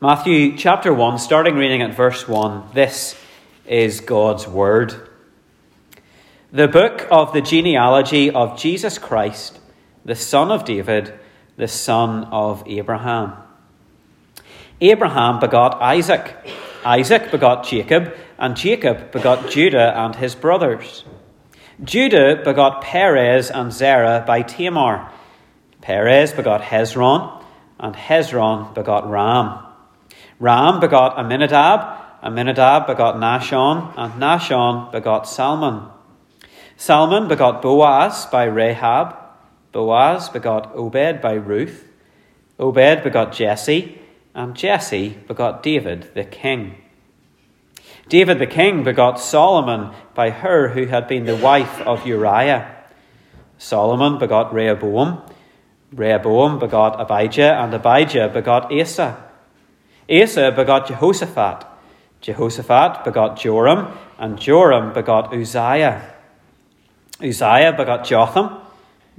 Matthew chapter 1, starting reading at verse 1, this is God's Word. The book of the genealogy of Jesus Christ, the son of David, the son of Abraham. Abraham begot Isaac, Isaac begot Jacob, and Jacob begot Judah and his brothers. Judah begot Perez and Zerah by Tamar. Perez begot Hezron, and Hezron begot Ram. Ram begot Amminadab, Amminadab begot Nahshon, and Nahshon begot Salmon. Salmon begot Boaz by Rahab, Boaz begot Obed by Ruth, Obed begot Jesse, and Jesse begot David the king. David the king begot Solomon by her who had been the wife of Uriah. Solomon begot Rehoboam, Rehoboam begot Abijah, and Abijah begot Asa. Asa begot Jehoshaphat. Jehoshaphat begot Joram, and Joram begot Uzziah. Uzziah begot Jotham.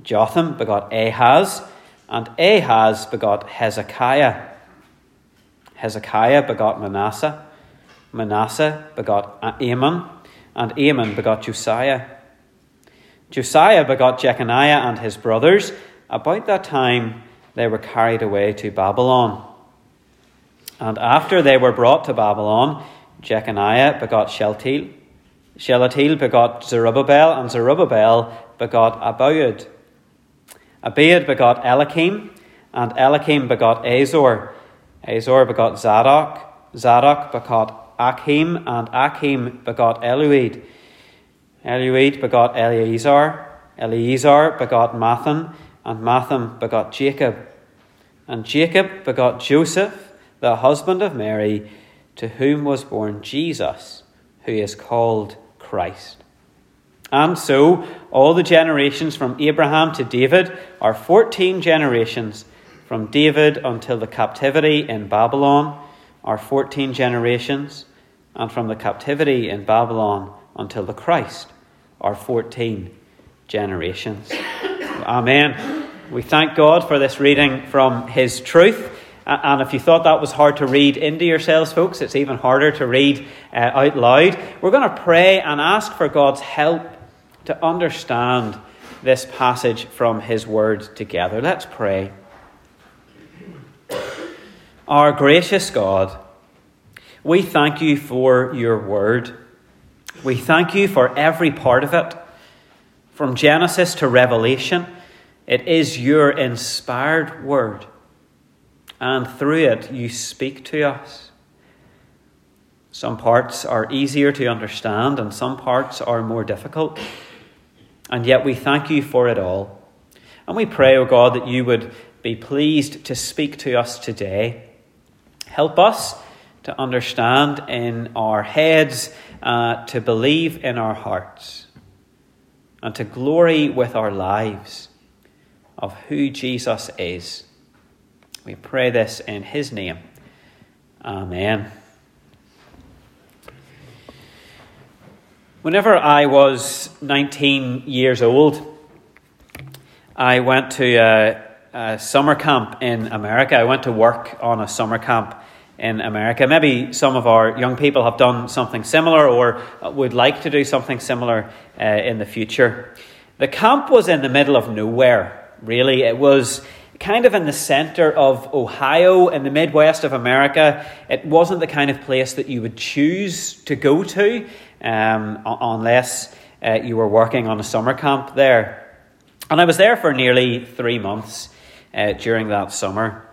Jotham begot Ahaz, and Ahaz begot Hezekiah. Hezekiah begot Manasseh. Manasseh begot Amon, and Amon begot Josiah. Josiah begot Jeconiah and his brothers. About that time they were carried away to Babylon. And after they were brought to Babylon, Jeconiah begot Shealtiel. Shealtiel begot Zerubbabel, and Zerubbabel begot Abiud. Abiud begot Eliakim, and Eliakim begot Azor. Azor begot Zadok. Zadok begot Achim, and Achim begot Eliud. Eliud begot Eleazar. Eleazar begot Matthan, and Matthan begot Jacob. And Jacob begot Joseph the husband of Mary, to whom was born Jesus, who is called Christ. And so, all the generations from Abraham to David are 14 generations. From David until the captivity in Babylon are 14 generations. And from the captivity in Babylon until the Christ are 14 generations. Amen. We thank God for this reading from His truth. And if you thought that was hard to read into yourselves, folks, it's even harder to read uh, out loud. We're going to pray and ask for God's help to understand this passage from His Word together. Let's pray. Our gracious God, we thank you for your Word. We thank you for every part of it. From Genesis to Revelation, it is your inspired Word and through it you speak to us. Some parts are easier to understand, and some parts are more difficult. And yet we thank you for it all. And we pray, O oh God, that you would be pleased to speak to us today. Help us to understand in our heads, uh, to believe in our hearts, and to glory with our lives of who Jesus is we pray this in His name. Amen. Whenever I was 19 years old, I went to a, a, summer camp in America. I went to work on a summer camp in America. Maybe some of our young people have done something similar or would like to do something similar uh, in the future. The camp was in the middle of nowhere, really. It was kind of in the center of Ohio in the Midwest of America. It wasn't the kind of place that you would choose to go to um, unless uh, you were working on a summer camp there. And I was there for nearly three months uh, during that summer.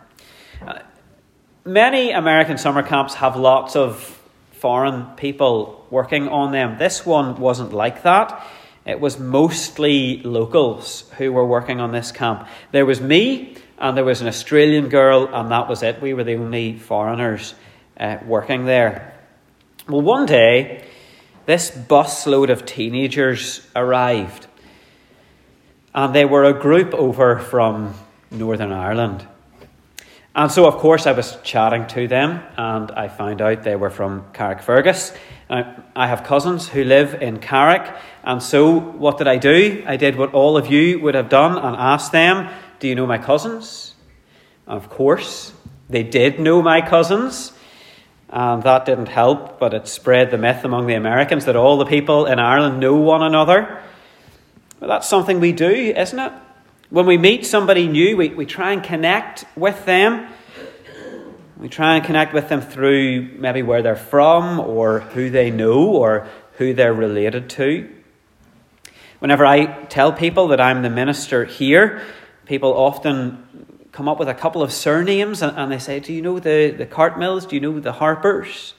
Many American summer camps have lots of foreign people working on them. This one wasn't like that. It was mostly locals who were working on this camp. There was me, and there was an Australian girl, and that was it. We were the only foreigners uh, working there. Well, one day, this busload of teenagers arrived, and they were a group over from Northern Ireland. And so, of course, I was chatting to them, and I found out they were from Carrickfergus. I have cousins who live in Carrick, and so what did I do? I did what all of you would have done and asked them, Do you know my cousins? Of course, They did know my cousins, and that didn't help, but it spread the myth among the Americans that all the people in Ireland know one another. But that's something we do, isn't it? When we meet somebody new, we, we try and connect with them. We try and connect with them through maybe where they're from, or who they know, or who they're related to. Whenever I tell people that I'm the minister here, people often come up with a couple of surnames and, and they say, Do you know the, the Cartmills? Do you know the Harpers?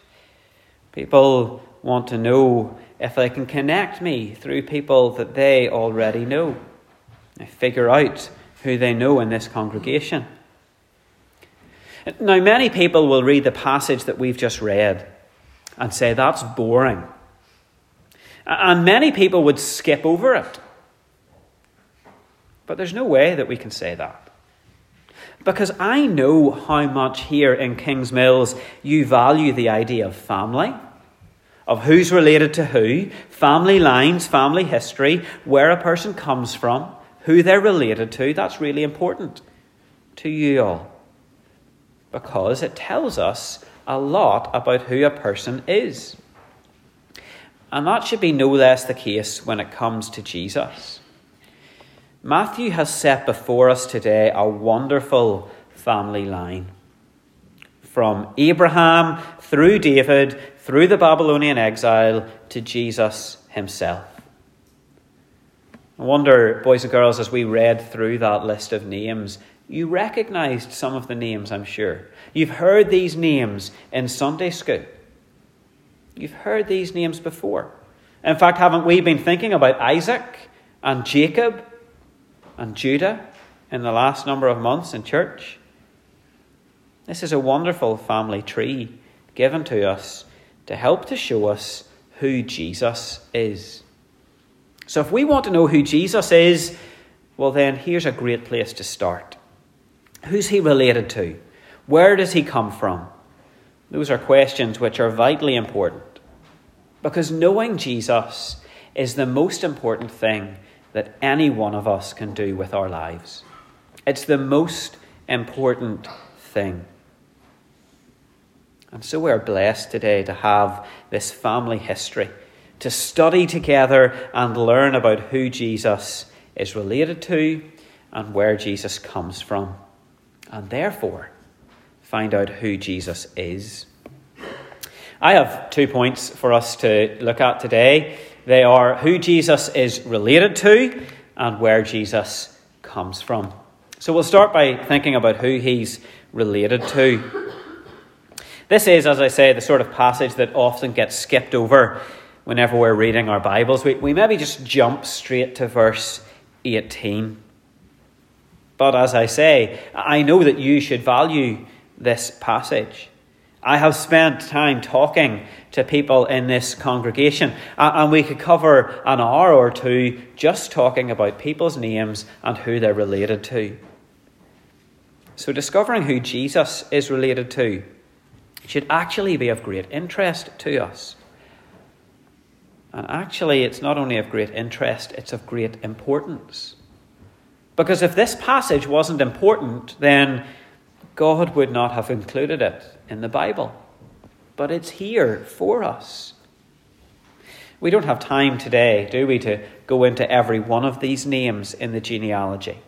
People want to know if they can connect me through people that they already know. They figure out who they know in this congregation. Now, many people will read the passage that we've just read and say that's boring. And many people would skip over it. But there's no way that we can say that. Because I know how much here in Kingsmills you value the idea of family, of who's related to who, family lines, family history, where a person comes from, who they're related to. That's really important to you all. Because it tells us a lot about who a person is. And that should be no less the case when it comes to Jesus. Matthew has set before us today a wonderful family line. From Abraham through David, through the Babylonian exile to Jesus himself. I wonder, boys and girls, as we read through that list of names, you recognized some of the names, I'm sure. You've heard these names in Sunday school. You've heard these names before. In fact, haven't we been thinking about Isaac and Jacob and Judah in the last number of months in church? This is a wonderful family tree given to us to help to show us who Jesus is. So, if we want to know who Jesus is, well, then here's a great place to start. Who's he related to? Where does he come from? Those are questions which are vitally important. Because knowing Jesus is the most important thing that any one of us can do with our lives. It's the most important thing. And so we're blessed today to have this family history, to study together and learn about who Jesus is related to and where Jesus comes from. And therefore, find out who Jesus is. I have two points for us to look at today. They are who Jesus is related to and where Jesus comes from. So we'll start by thinking about who he's related to. This is, as I say, the sort of passage that often gets skipped over whenever we're reading our Bibles. We, we maybe just jump straight to verse 18. But as I say, I know that you should value this passage. I have spent time talking to people in this congregation, and we could cover an hour or two just talking about people's names and who they're related to. So, discovering who Jesus is related to should actually be of great interest to us. And actually, it's not only of great interest, it's of great importance. Because if this passage wasn't important, then God would not have included it in the Bible. But it's here for us. We don't have time today, do we, to go into every one of these names in the genealogy.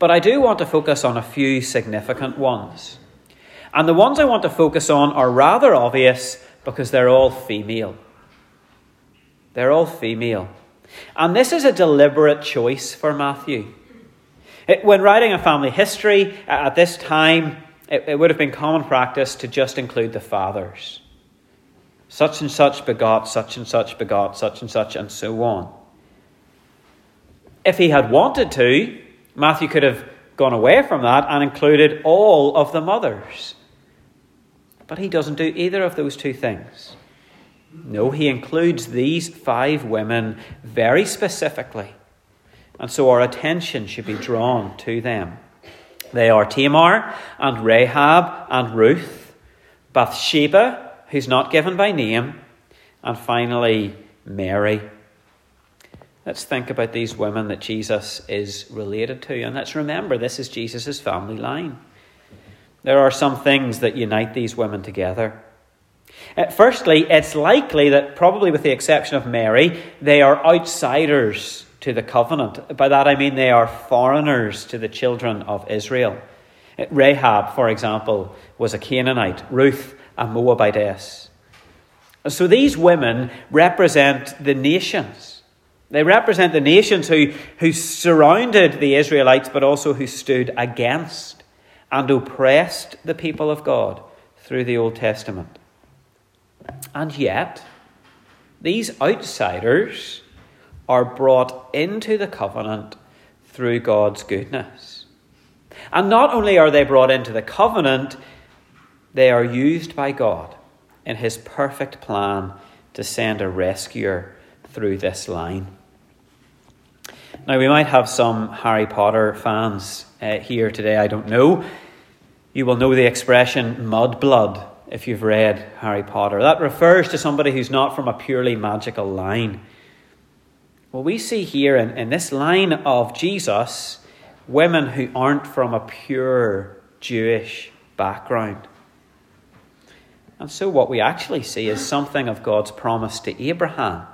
But I do want to focus on a few significant ones. And the ones I want to focus on are rather obvious because they're all female. They're all female. And this is a deliberate choice for Matthew. It, when writing a family history at this time, it, it would have been common practice to just include the fathers. Such and such begot, such and such begot, such and such, and so on. If he had wanted to, Matthew could have gone away from that and included all of the mothers. But he doesn't do either of those two things. No, he includes these five women very specifically and so our attention should be drawn to them. They are Tamar and Rahab and Ruth, Bathsheba, who's not given by name, and finally Mary. Let's think about these women that Jesus is related to, and let's remember this is Jesus' family line. There are some things that unite these women together. Uh, firstly, it's likely that, probably with the exception of Mary, they are outsiders to the covenant. By that I mean they are foreigners to the children of Israel. Uh, Rahab, for example, was a Canaanite, Ruth, a Moabitess. So these women represent the nations. They represent the nations who, who surrounded the Israelites, but also who stood against and oppressed the people of God through the Old Testament. And yet, these outsiders are brought into the covenant through God's goodness. And not only are they brought into the covenant, they are used by God in his perfect plan to send a rescuer through this line. Now, we might have some Harry Potter fans uh, here today, I don't know. You will know the expression mudblood if you've read Harry Potter. That refers to somebody who's not from a purely magical line. Well, we see here in, in this line of Jesus women who aren't from a pure Jewish background. And so, what we actually see is something of God's promise to Abraham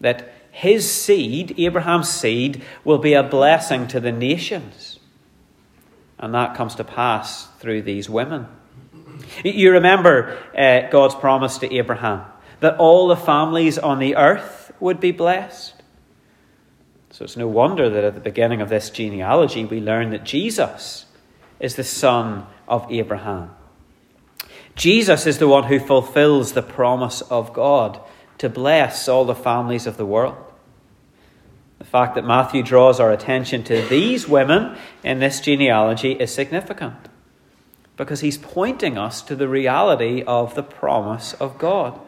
that his seed, Abraham's seed, will be a blessing to the nations. And that comes to pass through these women. You remember uh, God's promise to Abraham that all the families on the earth would be blessed. So it's no wonder that at the beginning of this genealogy we learn that Jesus is the son of Abraham. Jesus is the one who fulfills the promise of God to bless all the families of the world. The fact that Matthew draws our attention to these women in this genealogy is significant because he's pointing us to the reality of the promise of God.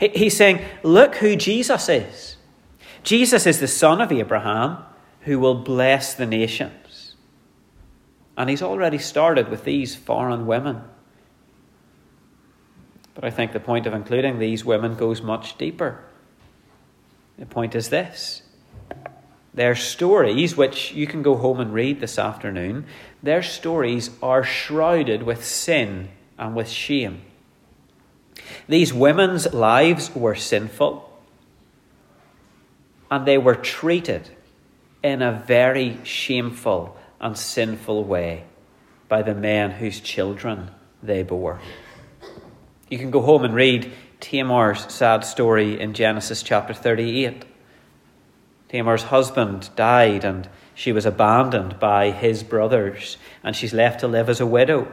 He's saying, Look who Jesus is. Jesus is the son of Abraham who will bless the nations. And he's already started with these foreign women. But I think the point of including these women goes much deeper. The point is this their stories, which you can go home and read this afternoon, their stories are shrouded with sin and with shame. These women's lives were sinful, and they were treated in a very shameful and sinful way by the men whose children they bore. You can go home and read Tamar's sad story in Genesis chapter 38. Tamar's husband died and she was abandoned by his brothers, and she's left to live as a widow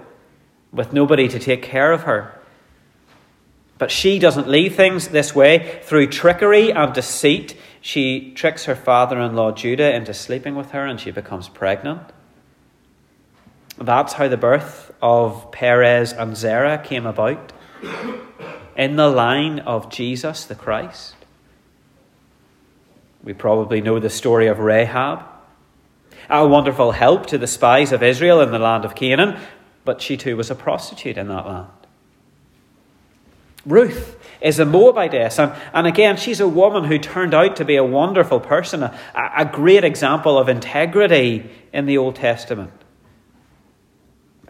with nobody to take care of her. But she doesn't leave things this way. Through trickery and deceit, she tricks her father in law Judah into sleeping with her and she becomes pregnant. That's how the birth of Perez and Zerah came about in the line of Jesus the Christ. We probably know the story of Rahab, a wonderful help to the spies of Israel in the land of Canaan, but she too was a prostitute in that land. Ruth is a Moabitess, and, and again, she's a woman who turned out to be a wonderful person, a, a great example of integrity in the Old Testament.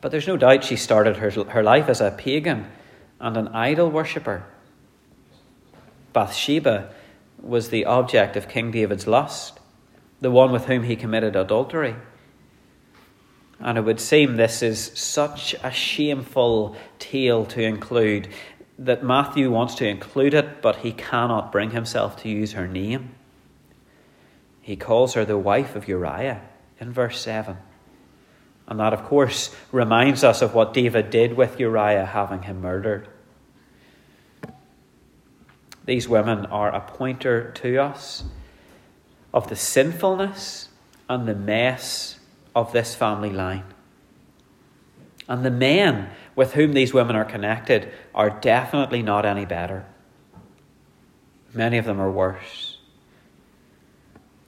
But there's no doubt she started her, her life as a pagan and an idol worshipper. Bathsheba was the object of King David's lust, the one with whom he committed adultery. And it would seem this is such a shameful tale to include that Matthew wants to include it, but he cannot bring himself to use her name. He calls her the wife of Uriah in verse 7. And that, of course, reminds us of what David did with Uriah having him murdered. These women are a pointer to us of the sinfulness and the mess of this family line. And the men with whom these women are connected are definitely not any better. Many of them are worse.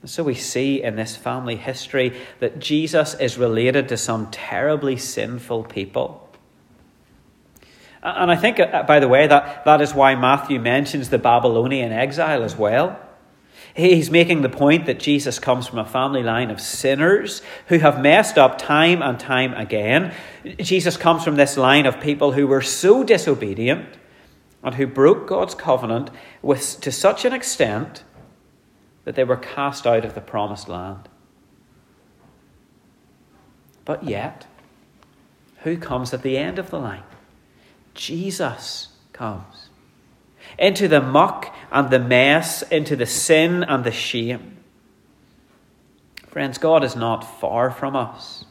And so we see in this family history that Jesus is related to some terribly sinful people. And I think, uh, by the way, that, that is why Matthew mentions the Babylonian exile as well. He's making the point that Jesus comes from a family line of sinners who have messed up time and time again. Jesus comes from this line of people who were so disobedient and who broke God's covenant with, to such an extent that they were cast out of the promised land. But yet, who comes at the end of the line? Jesus comes. Into the muck and the mess, into the sin and the shame. Friends, God is not far from us.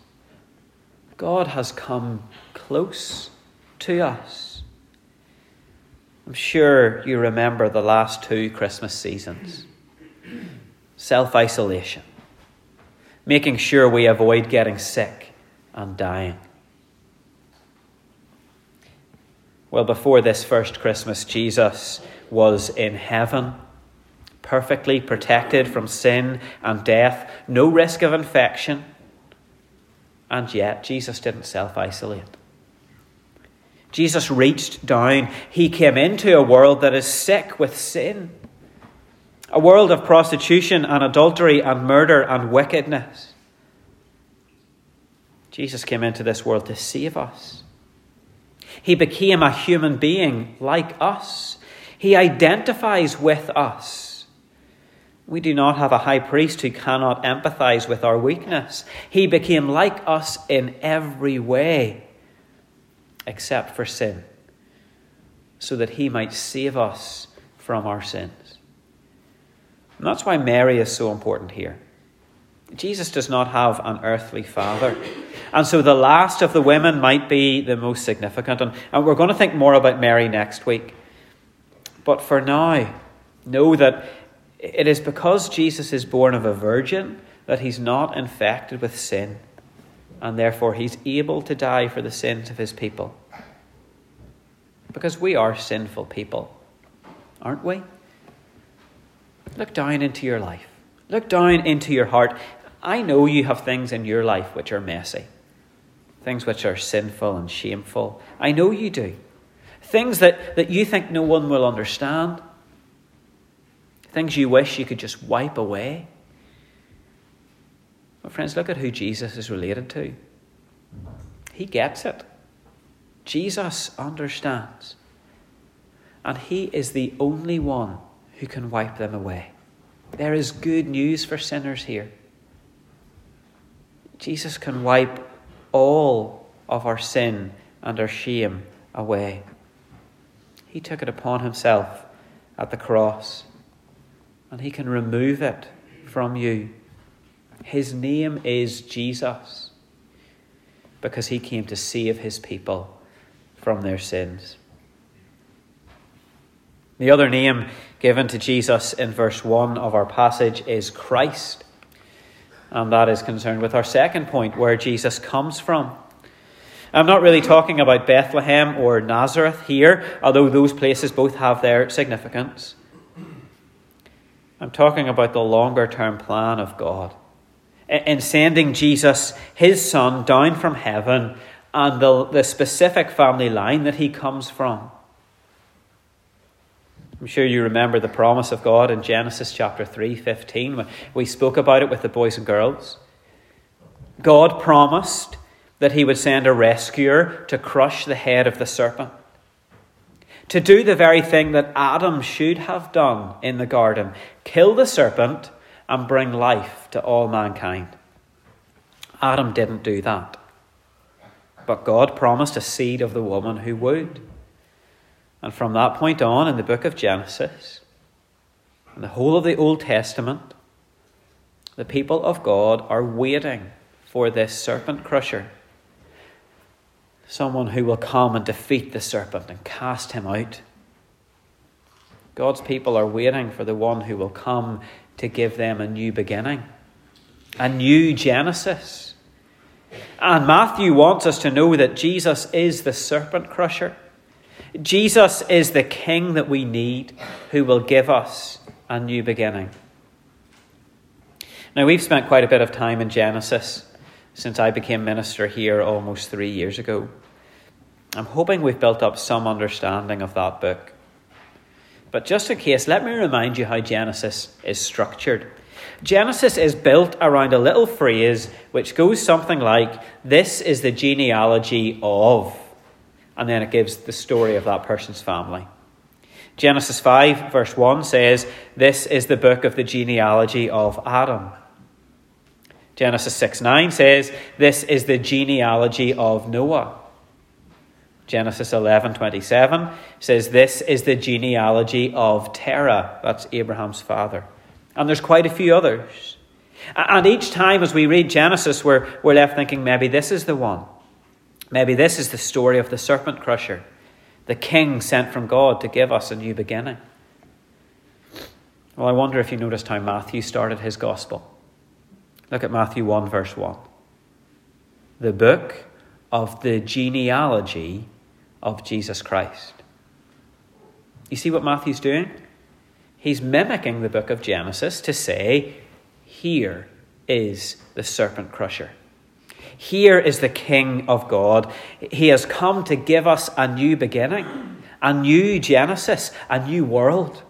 God has come close to us. I'm sure you remember the last two Christmas seasons self isolation, making sure we avoid getting sick and dying. Well, before this first Christmas, Jesus was in heaven, perfectly protected from sin and death, no risk of infection. And yet, Jesus didn't self isolate. Jesus reached down. He came into a world that is sick with sin, a world of prostitution and adultery and murder and wickedness. Jesus came into this world to save us. He became a human being like us. He identifies with us. We do not have a high priest who cannot empathize with our weakness. He became like us in every way, except for sin, so that he might save us from our sins. And that's why Mary is so important here. Jesus does not have an earthly father. And so the last of the women might be the most significant. And, and we're going to think more about Mary next week. But for now, know that it is because Jesus is born of a virgin that he's not infected with sin. And therefore, he's able to die for the sins of his people. Because we are sinful people, aren't we? Look down into your life. Look down into your heart. I know you have things in your life which are messy, things which are sinful and shameful. I know you do. Things that, that you think no one will understand, things you wish you could just wipe away. But, friends, look at who Jesus is related to. He gets it. Jesus understands. And He is the only one who can wipe them away. There is good news for sinners here. Jesus can wipe all of our sin and our shame away. He took it upon himself at the cross, and he can remove it from you. His name is Jesus because he came to save his people from their sins. The other name given to Jesus in verse 1 of our passage is Christ. And that is concerned with our second point, where Jesus comes from. I'm not really talking about Bethlehem or Nazareth here, although those places both have their significance. I'm talking about the longer term plan of God in sending Jesus, his son, down from heaven and the, the specific family line that he comes from. I'm sure you remember the promise of God in Genesis chapter 3 15. We spoke about it with the boys and girls. God promised that he would send a rescuer to crush the head of the serpent, to do the very thing that Adam should have done in the garden kill the serpent and bring life to all mankind. Adam didn't do that. But God promised a seed of the woman who would. And from that point on, in the book of Genesis, and the whole of the Old Testament, the people of God are waiting for this serpent crusher. Someone who will come and defeat the serpent and cast him out. God's people are waiting for the one who will come to give them a new beginning, a new Genesis. And Matthew wants us to know that Jesus is the serpent crusher. Jesus is the King that we need who will give us a new beginning. Now, we've spent quite a bit of time in Genesis since I became minister here almost three years ago. I'm hoping we've built up some understanding of that book. But just in case, let me remind you how Genesis is structured. Genesis is built around a little phrase which goes something like, This is the genealogy of. And then it gives the story of that person's family. Genesis 5, verse 1 says, This is the book of the genealogy of Adam. Genesis 6 9 says, This is the genealogy of Noah. Genesis 11 27 says, This is the genealogy of Terah. That's Abraham's father. And there's quite a few others. And each time as we read Genesis, we're, we're left thinking, maybe this is the one. Maybe this is the story of the serpent crusher, the king sent from God to give us a new beginning. Well, I wonder if you noticed how Matthew started his gospel. Look at Matthew 1, verse 1. The book of the genealogy of Jesus Christ. You see what Matthew's doing? He's mimicking the book of Genesis to say, Here is the serpent crusher. Here is the King of God. He has come to give us a new beginning, a new Genesis, a new world.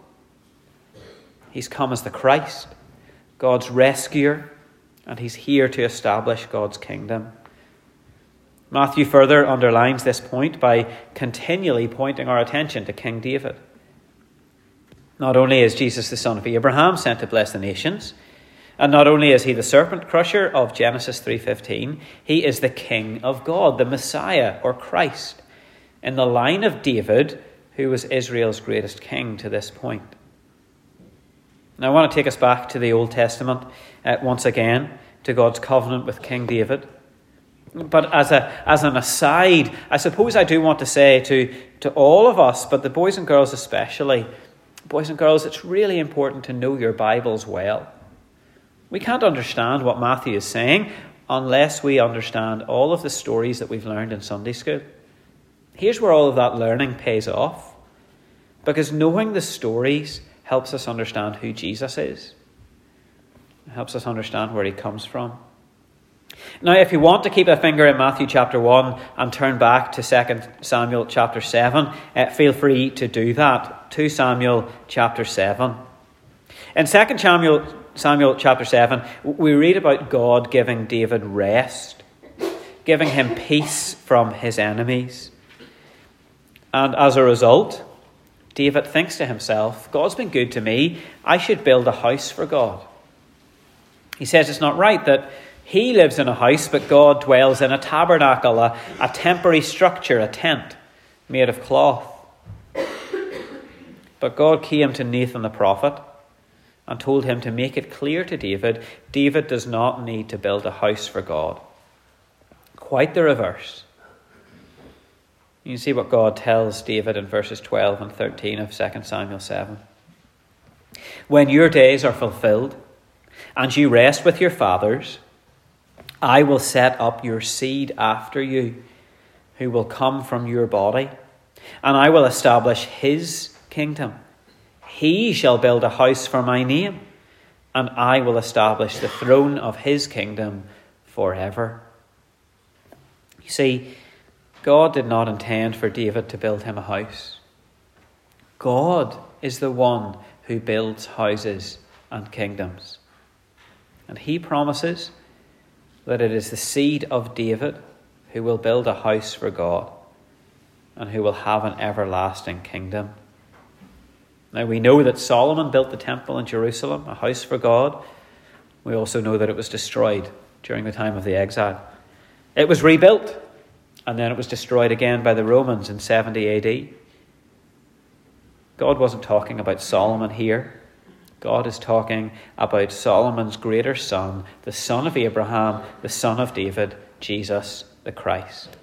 He's come as the Christ, God's rescuer, and he's here to establish God's kingdom. Matthew further underlines this point by continually pointing our attention to King David. Not only is Jesus the son of Abraham sent to bless the nations, and not only is he the serpent crusher of Genesis 3:15, he is the king of God, the Messiah or Christ, in the line of David, who was Israel's greatest king to this point. Now I want to take us back to the Old Testament uh, once again to God's covenant with King David. But as, a, as an aside, I suppose I do want to say to, to all of us, but the boys and girls especially, boys and girls, it's really important to know your Bibles well. We can't understand what Matthew is saying unless we understand all of the stories that we've learned in Sunday school. Here's where all of that learning pays off. Because knowing the stories helps us understand who Jesus is, it helps us understand where he comes from. Now, if you want to keep a finger in Matthew chapter 1 and turn back to 2 Samuel chapter 7, uh, feel free to do that. 2 Samuel chapter 7. In 2 Samuel, Samuel chapter 7, we read about God giving David rest, giving him peace from his enemies. And as a result, David thinks to himself, God's been good to me. I should build a house for God. He says it's not right that he lives in a house, but God dwells in a tabernacle, a, a temporary structure, a tent made of cloth. But God came to Nathan the prophet and told him to make it clear to David David does not need to build a house for God. Quite the reverse. You can see what God tells David in verses 12 and 13 of 2 Samuel 7. When your days are fulfilled and you rest with your fathers, I will set up your seed after you, who will come from your body, and I will establish his kingdom. He shall build a house for my name, and I will establish the throne of his kingdom forever. You see, God did not intend for David to build him a house. God is the one who builds houses and kingdoms. And he promises that it is the seed of David who will build a house for God and who will have an everlasting kingdom. Now we know that Solomon built the temple in Jerusalem, a house for God. We also know that it was destroyed during the time of the exile. It was rebuilt and then it was destroyed again by the Romans in 70 AD. God wasn't talking about Solomon here. God is talking about Solomon's greater son, the son of Abraham, the son of David, Jesus the Christ.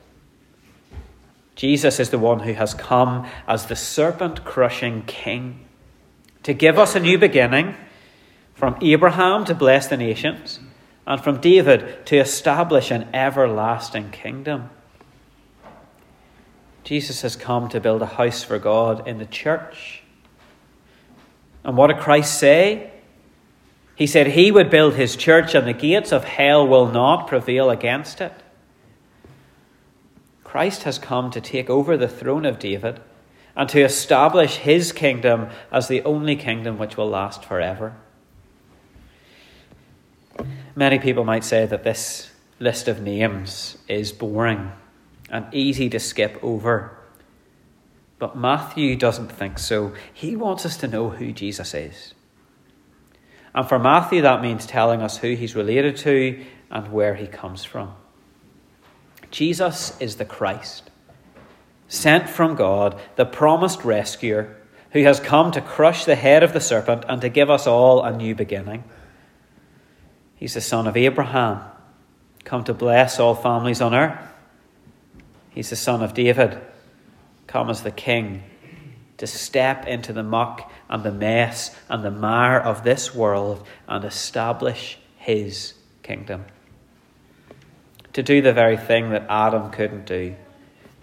Jesus is the one who has come as the serpent crushing king to give us a new beginning, from Abraham to bless the nations, and from David to establish an everlasting kingdom. Jesus has come to build a house for God in the church and what did Christ say? He said he would build his church and the gates of hell will not prevail against it. Christ has come to take over the throne of David and to establish his kingdom as the only kingdom which will last forever. Many people might say that this list of names is boring and easy to skip over. But Matthew doesn't think so. He wants us to know who Jesus is. And for Matthew, that means telling us who he's related to and where he comes from. Jesus is the Christ, sent from God, the promised rescuer, who has come to crush the head of the serpent and to give us all a new beginning. He's the son of Abraham, come to bless all families on earth. He's the son of David, come as the king to step into the muck and the mess and the mire of this world and establish his kingdom. To do the very thing that Adam couldn't do,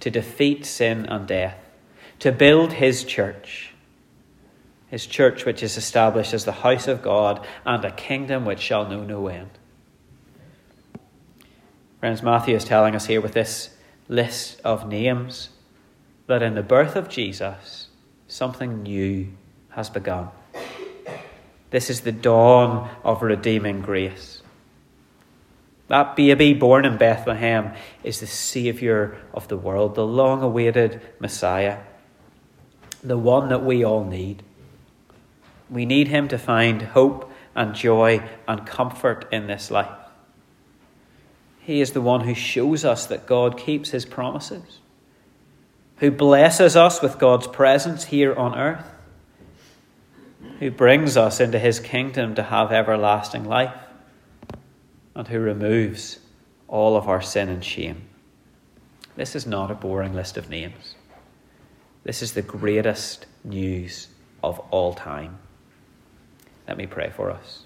to defeat sin and death, to build his church, his church which is established as the house of God and a kingdom which shall know no end. Friends, Matthew is telling us here with this list of names that in the birth of Jesus, something new has begun. This is the dawn of redeeming grace. That baby born in Bethlehem is the Saviour of the world, the long awaited Messiah, the one that we all need. We need him to find hope and joy and comfort in this life. He is the one who shows us that God keeps his promises, who blesses us with God's presence here on earth, who brings us into his kingdom to have everlasting life, and who removes all of our sin and shame. This is not a boring list of names. This is the greatest news of all time. Let me pray for us.